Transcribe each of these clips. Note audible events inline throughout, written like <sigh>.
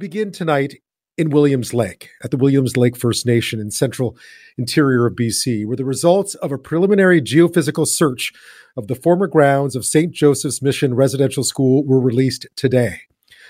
begin tonight in Williams Lake at the Williams Lake First Nation in central interior of BC, where the results of a preliminary geophysical search of the former grounds of St. Joseph's Mission Residential School were released today.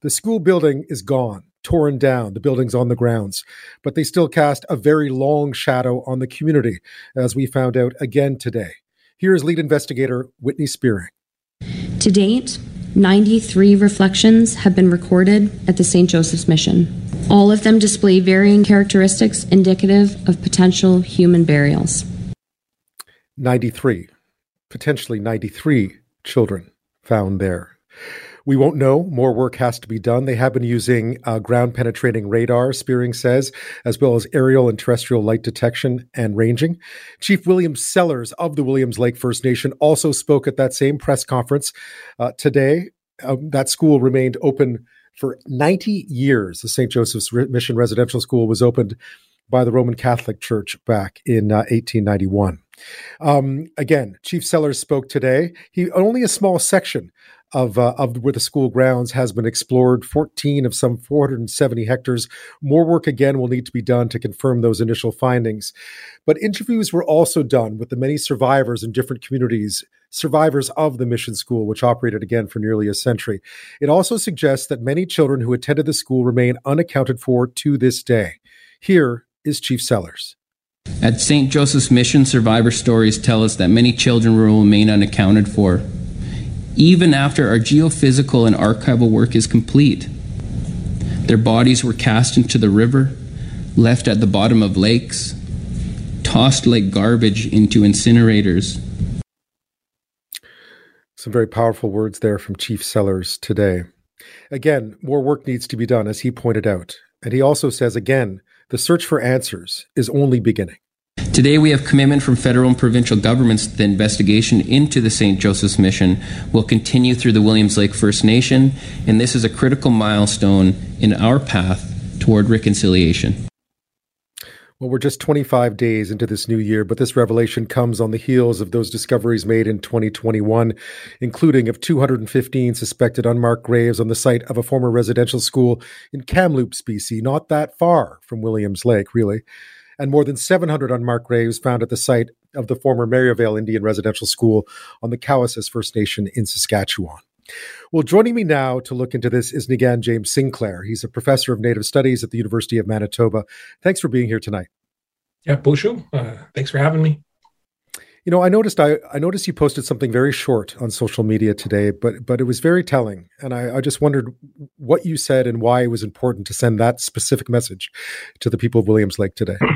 The school building is gone, torn down, the building's on the grounds, but they still cast a very long shadow on the community, as we found out again today. Here is lead investigator Whitney Spearing. To date, 93 reflections have been recorded at the St. Joseph's Mission. All of them display varying characteristics indicative of potential human burials. 93, potentially 93 children found there. We won't know. More work has to be done. They have been using uh, ground penetrating radar, Spearing says, as well as aerial and terrestrial light detection and ranging. Chief William Sellars of the Williams Lake First Nation also spoke at that same press conference uh, today. Um, that school remained open for 90 years. The St. Joseph's Mission Residential School was opened by the Roman Catholic Church back in uh, 1891. Um, again, Chief Sellars spoke today. He only a small section of, uh, of where the school grounds has been explored, 14 of some 470 hectares. More work again will need to be done to confirm those initial findings. But interviews were also done with the many survivors in different communities, survivors of the mission school, which operated again for nearly a century. It also suggests that many children who attended the school remain unaccounted for to this day. Here is Chief Sellars. At St. Joseph's Mission, survivor stories tell us that many children will remain unaccounted for even after our geophysical and archival work is complete. Their bodies were cast into the river, left at the bottom of lakes, tossed like garbage into incinerators. Some very powerful words there from Chief Sellars today. Again, more work needs to be done, as he pointed out. And he also says again, the search for answers is only beginning. Today, we have commitment from federal and provincial governments that the investigation into the St. Joseph's mission will continue through the Williams Lake First Nation, and this is a critical milestone in our path toward reconciliation. Well, we're just 25 days into this new year, but this revelation comes on the heels of those discoveries made in 2021, including of 215 suspected unmarked graves on the site of a former residential school in Kamloops, BC, not that far from Williams Lake, really and more than 700 unmarked graves found at the site of the former Marieval Indian Residential School on the Cowessess First Nation in Saskatchewan. Well, joining me now to look into this is Niigaan James Sinclair. He's a professor of Native Studies at the University of Manitoba. Thanks for being here tonight. Yeah, Boozhoo, uh, thanks for having me. You know, I noticed I, I noticed you posted something very short on social media today, but but it was very telling, and I, I just wondered what you said and why it was important to send that specific message to the people of Williams Lake today. <clears throat>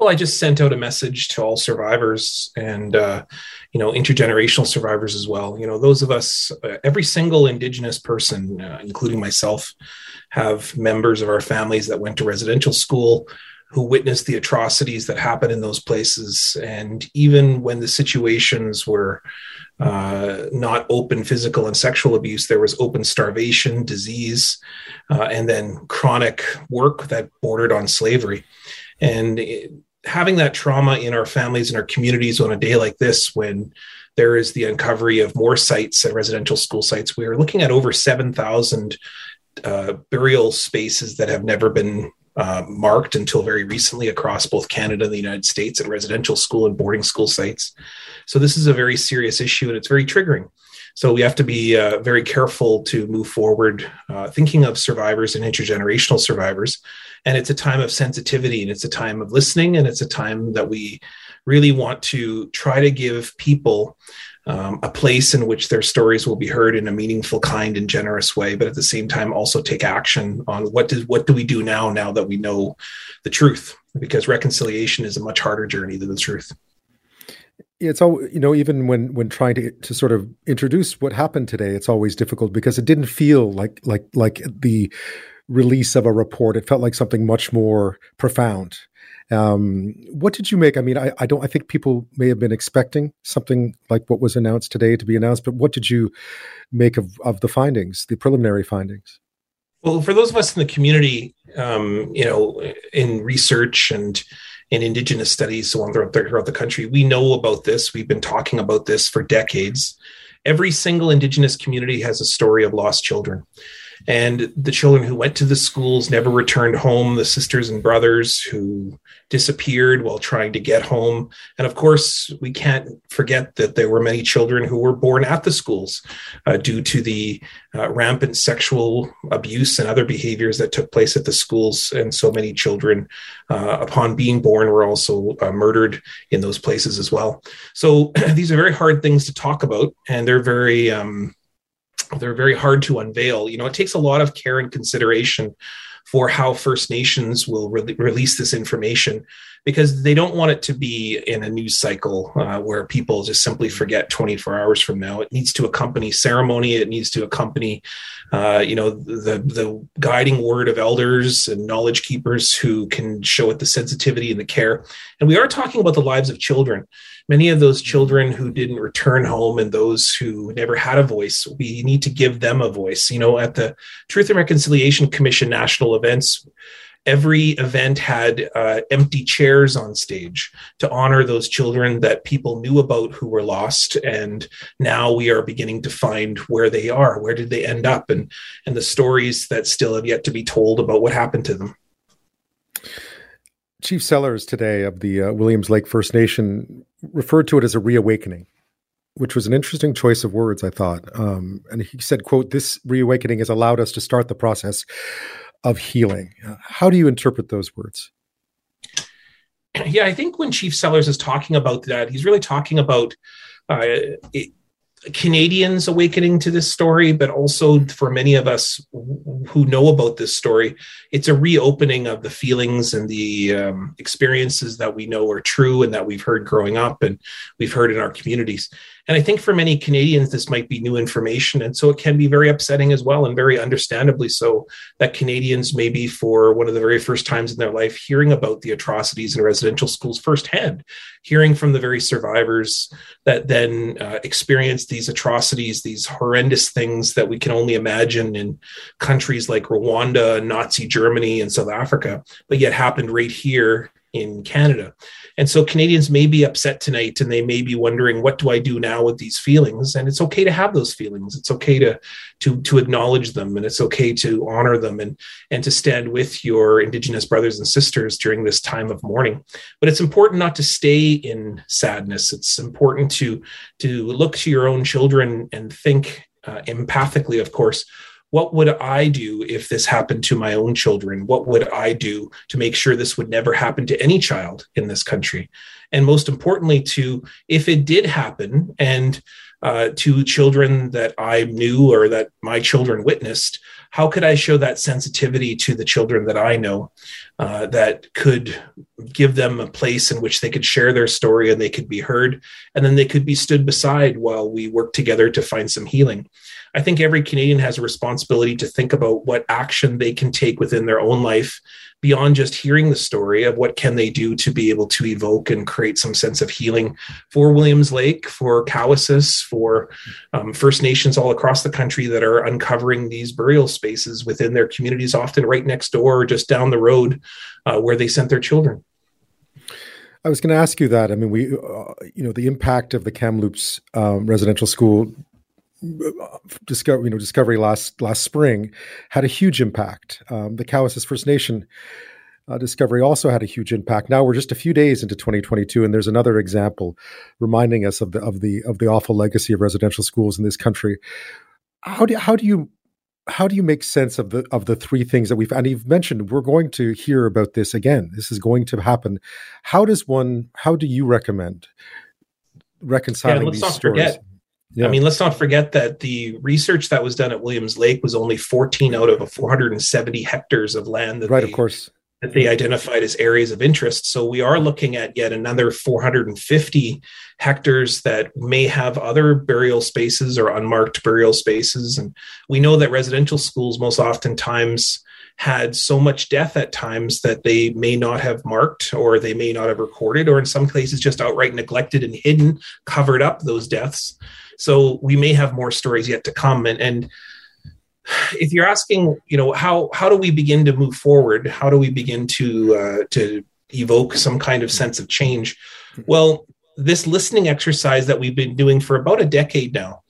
Well, I just sent out a message to all survivors and uh, you know intergenerational survivors as well. You know, those of us, uh, every single Indigenous person, uh, including myself, have members of our families that went to residential school who witnessed the atrocities that happened in those places. And even when the situations were uh, not open physical and sexual abuse, there was open starvation, disease, uh, and then chronic work that bordered on slavery. And it, having that trauma in our families and our communities on a day like this, when there is the uncovery of more sites at residential school sites, we are looking at over 7,000 uh, burial spaces that have never been uh, marked until very recently across both Canada and the United States at residential school and boarding school sites. So this is a very serious issue and it's very triggering. So we have to be uh, very careful to move forward, uh, thinking of survivors and intergenerational survivors. And it's a time of sensitivity and it's a time of listening and it's a time that we really want to try to give people um, a place in which their stories will be heard in a meaningful, kind, and generous way, but at the same time also take action on what does what do we do now now that we know the truth? Because reconciliation is a much harder journey than the truth. It's all you know. Even when when trying to to sort of introduce what happened today, it's always difficult because it didn't feel like like like the release of a report. It felt like something much more profound um, what did you make? I mean, I, I, don't. I think people may have been expecting something like what was announced today to be announced, but what did you make of of the findings, the preliminary findings? Well, for those of us in the community, um, you know, in research and in Indigenous studies, so on throughout the, throughout the country, we know about this. We've been talking about this for decades. Every single Indigenous community has a story of lost children. And the children who went to the schools never returned home, the sisters and brothers who disappeared while trying to get home. And of course, we can't forget that there were many children who were born at the schools uh, due to the uh, rampant sexual abuse and other behaviors that took place at the schools. And so many children, uh, upon being born, were also uh, murdered in those places as well. So <clears throat> these are very hard things to talk about, and they're very um, they're very hard to unveil. You know, it takes a lot of care and consideration for how First Nations will re- release this information because they don't want it to be in a news cycle uh, where people just simply forget 24 hours from now. It needs to accompany ceremony. It needs to accompany, uh, you know, the the guiding word of elders and knowledge keepers who can show it the sensitivity and the care. And we are talking about the lives of children many of those children who didn't return home and those who never had a voice, we need to give them a voice. You know, at the Truth and Reconciliation Commission national events, every event had uh, empty chairs on stage to honor those children that people knew about who were lost. And now we are beginning to find where they are. Where did they end up? And and the stories that still have yet to be told about what happened to them. Chief Sellars today of the uh, Williams Lake First Nation referred to it as a reawakening, which was an interesting choice of words, I thought. Um, and he said, "quote This reawakening has allowed us to start the process of healing." How do you interpret those words? <clears throat> Yeah, I think when Chief Sellars is talking about that, he's really talking about uh, it, Canadians awakening to this story, but also for many of us who know about this story, it's a reopening of the feelings and the um, experiences that we know are true and that we've heard growing up and we've heard in our communities. And I think for many Canadians, this might be new information. And so it can be very upsetting as well, and very understandably so, that Canadians, maybe for one of the very first times in their life, hearing about the atrocities in residential schools firsthand, hearing from the very survivors that then uh, experienced these atrocities, these horrendous things that we can only imagine in countries like Rwanda, Nazi Germany, and South Africa, but yet happened right here in Canada. And so Canadians may be upset tonight and they may be wondering, what do I do now with these feelings? And it's okay to have those feelings. It's okay to to to acknowledge them and it's okay to honor them and and to stand with your indigenous brothers and sisters during this time of mourning. But it's important not to stay in sadness. It's important to to look to your own children and think uh, empathically, of course, what would I do if this happened to my own children? What would I do to make sure this would never happen to any child in this country? And most importantly, to if it did happen and uh, to children that I knew or that my children witnessed, how could I show that sensitivity to the children that I know uh, that could give them a place in which they could share their story and they could be heard, and then they could be stood beside while we work together to find some healing? I think every Canadian has a responsibility to think about what action they can take within their own life beyond just hearing the story of what can they do to be able to evoke and create some sense of healing for Williams Lake, for Cowessess, for um, First Nations all across the country that are uncovering these burial spaces within their communities, often right next door or just down the road uh, where they sent their children. I was going to ask you that. I mean, we, uh, you know, the impact of the Kamloops um, residential school discovery, you know, discovery last last spring had a huge impact. Um, the Cowessess First Nation uh, discovery also had a huge impact. Now we're just a few days into 2022, and there's another example reminding us of the of the of the awful legacy of residential schools in this country. How do how do you how do you make sense of the of the three things that we've and you've mentioned we're going to hear about this again this is going to happen how does one how do you recommend reconciling yeah, these stories forget, yeah. I mean, let's not forget that the research that was done at Williams Lake was only 14 out of 470 hectares of land that right, they, of course. that they identified as areas of interest. So we are looking at yet another 450 hectares that may have other burial spaces or unmarked burial spaces. And we know that residential schools most oftentimes had so much death at times that they may not have marked or they may not have recorded, or in some cases just outright neglected and hidden, covered up those deaths. So we may have more stories yet to come. And, and if you're asking, you know, how how do we begin to move forward? How do we begin to uh, to evoke some kind of sense of change? Well, this listening exercise that we've been doing for about a decade now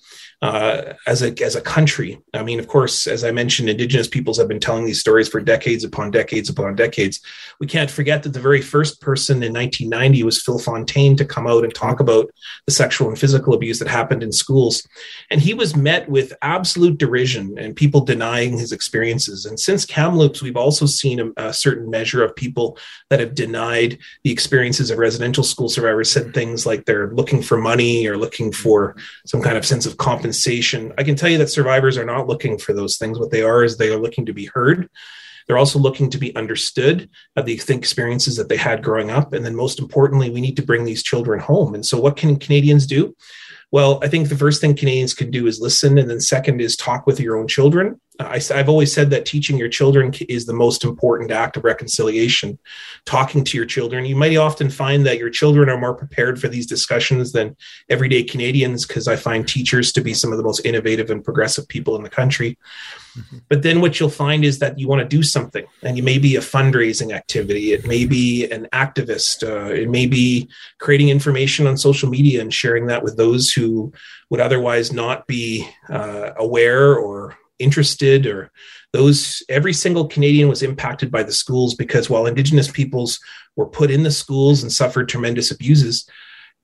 uh, as a as a country. I mean, of course, as I mentioned, Indigenous peoples have been telling these stories for decades upon decades upon decades. We can't forget that the very first person in 1990 was Phil Fontaine to come out and talk about the sexual and physical abuse that happened in schools, and he was met with absolute derision and people denying his experiences. And since Kamloops, we've also seen a, a certain measure of people that have denied the experiences of residential school survivors. Said things like they're looking for money or looking for some kind of sense of compensation compensation. I can tell you that survivors are not looking for those things. What they are is they are looking to be heard. They're also looking to be understood of the experiences that they had growing up. And then, most importantly, we need to bring these children home. And so, what can Canadians do? Well, I think the first thing Canadians can do is listen. And then, second is talk with your own children. I, have always said that teaching your children is the most important act of reconciliation. Talking to your children, you might often find that your children are more prepared for these discussions than everyday Canadians, because I find teachers to be some of the most innovative and progressive people in the country. Mm-hmm. But then what you'll find is that you want to do something, and you may be a fundraising activity, it may be an activist, uh, it may be creating information on social media and sharing that with those who would otherwise not be uh, aware or interested or those every single canadian was impacted by the schools because while indigenous peoples were put in the schools and suffered tremendous abuses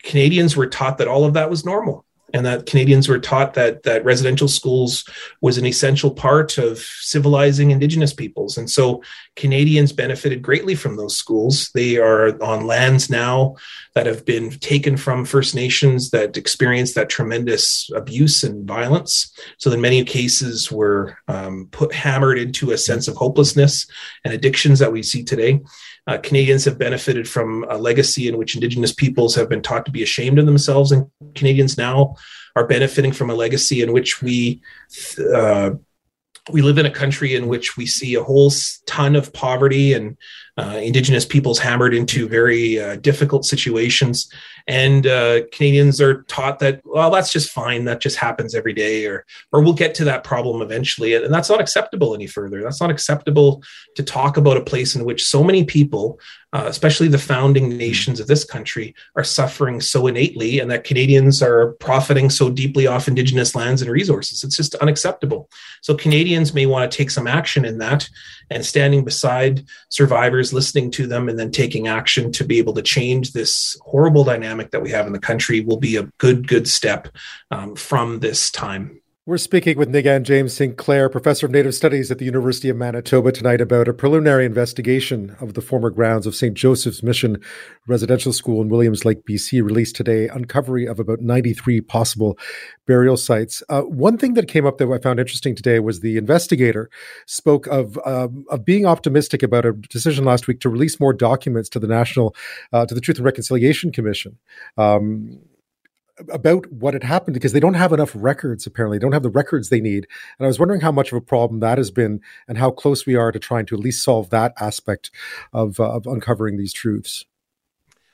canadians were taught that all of that was normal and that Canadians were taught that that residential schools was an essential part of civilizing Indigenous peoples, and so Canadians benefited greatly from those schools. They are on lands now that have been taken from First Nations that experienced that tremendous abuse and violence. So, in many cases, were um, put hammered into a sense of hopelessness and addictions that we see today. Uh, Canadians have benefited from a legacy in which Indigenous peoples have been taught to be ashamed of themselves, and Canadians now are benefiting from a legacy in which we uh, we live in a country in which we see a whole ton of poverty and uh, indigenous peoples hammered into very uh, difficult situations and uh, canadians are taught that well that's just fine that just happens every day or or we'll get to that problem eventually and that's not acceptable any further that's not acceptable to talk about a place in which so many people uh, especially the founding nations of this country, are suffering so innately, and that Canadians are profiting so deeply off Indigenous lands and resources. It's just unacceptable. So, Canadians may want to take some action in that and standing beside survivors, listening to them, and then taking action to be able to change this horrible dynamic that we have in the country will be a good, good step um, from this time. We're speaking with Niigaan James Sinclair, professor of Native Studies at the University of Manitoba, tonight about a preliminary investigation of the former grounds of St. Joseph's Mission Residential School in Williams Lake, BC, released today, uncovering of about 93 possible burial sites. Uh, one thing that came up that I found interesting today was the investigator spoke of um, of being optimistic about a decision last week to release more documents to the National uh, to the Truth and Reconciliation Commission. Um, about what had happened because they don't have enough records apparently. They don't have the records they need. And i was wondering how much of a problem that has been and how close we are to trying to at least solve that aspect of, uh, of uncovering these truths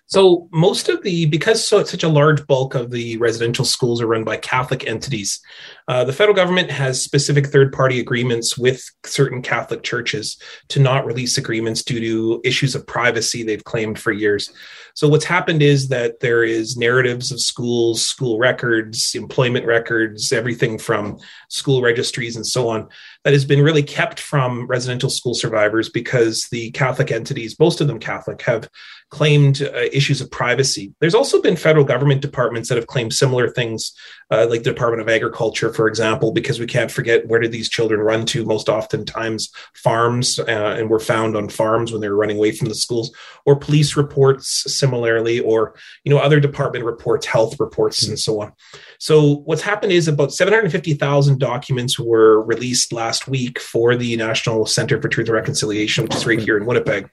so most of the because so such a large bulk of the residential schools are run by Catholic entities, uh, the federal government has specific third party agreements with certain Catholic churches to not release agreements due to issues of privacy they've claimed for years. So what's happened is that there is narratives of schools, school records, employment records, everything from school registries and so on that has been really kept from residential school survivors because the Catholic entities, most of them Catholic, have claimed uh, issues of privacy. There's also been federal government departments that have claimed similar things, uh, like the Department of Agriculture, for example, because we can't forget where did these children run to? Most oftentimes, farms, uh, and were found on farms when they were running away from the schools, or police reports, similarly, or you know other department reports, health reports, mm-hmm. and so on. So what's happened is about 750,000 documents were released last week for the National Center for Truth and Reconciliation, which is right here in Winnipeg.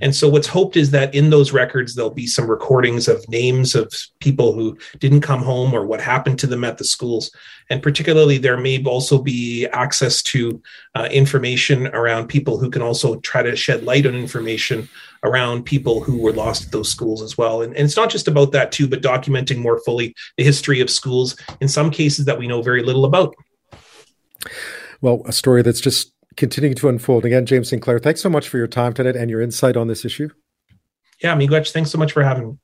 And so what's hoped is that in those records, there'll be some recordings of names of people who didn't come home or what happened to them at the schools. And particularly, there may also be access to uh, information around people who can also try to shed light on information around people who were lost at those schools as well. And, and it's not just about that, too, but documenting more fully the history of schools in some cases that we know very little about. Well, a story that's just continuing to unfold. Again, James Sinclair, thanks so much for your time tonight and your insight on this issue. Yeah, Miigwech, thanks so much for having me.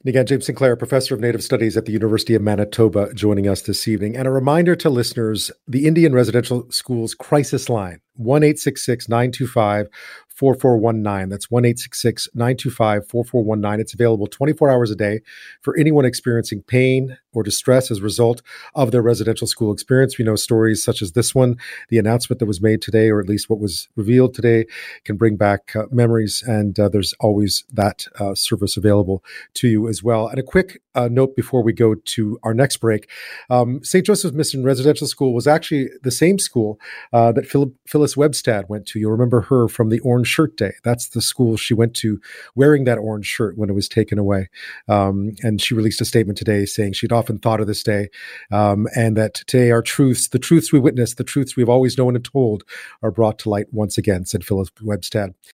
And again, James Sinclair, professor of Native Studies at the University of Manitoba, joining us this evening. And a reminder to listeners the Indian Residential Schools Crisis Line, 1 925 4419. That's 1 925 4419. It's available 24 hours a day for anyone experiencing pain or distress as a result of their residential school experience. We know stories such as this one, the announcement that was made today, or at least what was revealed today, can bring back uh, memories, and uh, there's always that uh, service available to you as well. And a quick uh, note before we go to our next break um, St. Joseph's Mission Residential School was actually the same school uh, that Phil- Phyllis Webstad went to. You'll remember her from the Orange Shirt Day. That's the school she went to wearing that orange shirt when it was taken away. Um, and she released a statement today saying she'd often thought of this day um, and that today our truths, the truths we witness, the truths we've always known and told, are brought to light once again, said Phyllis Webstad.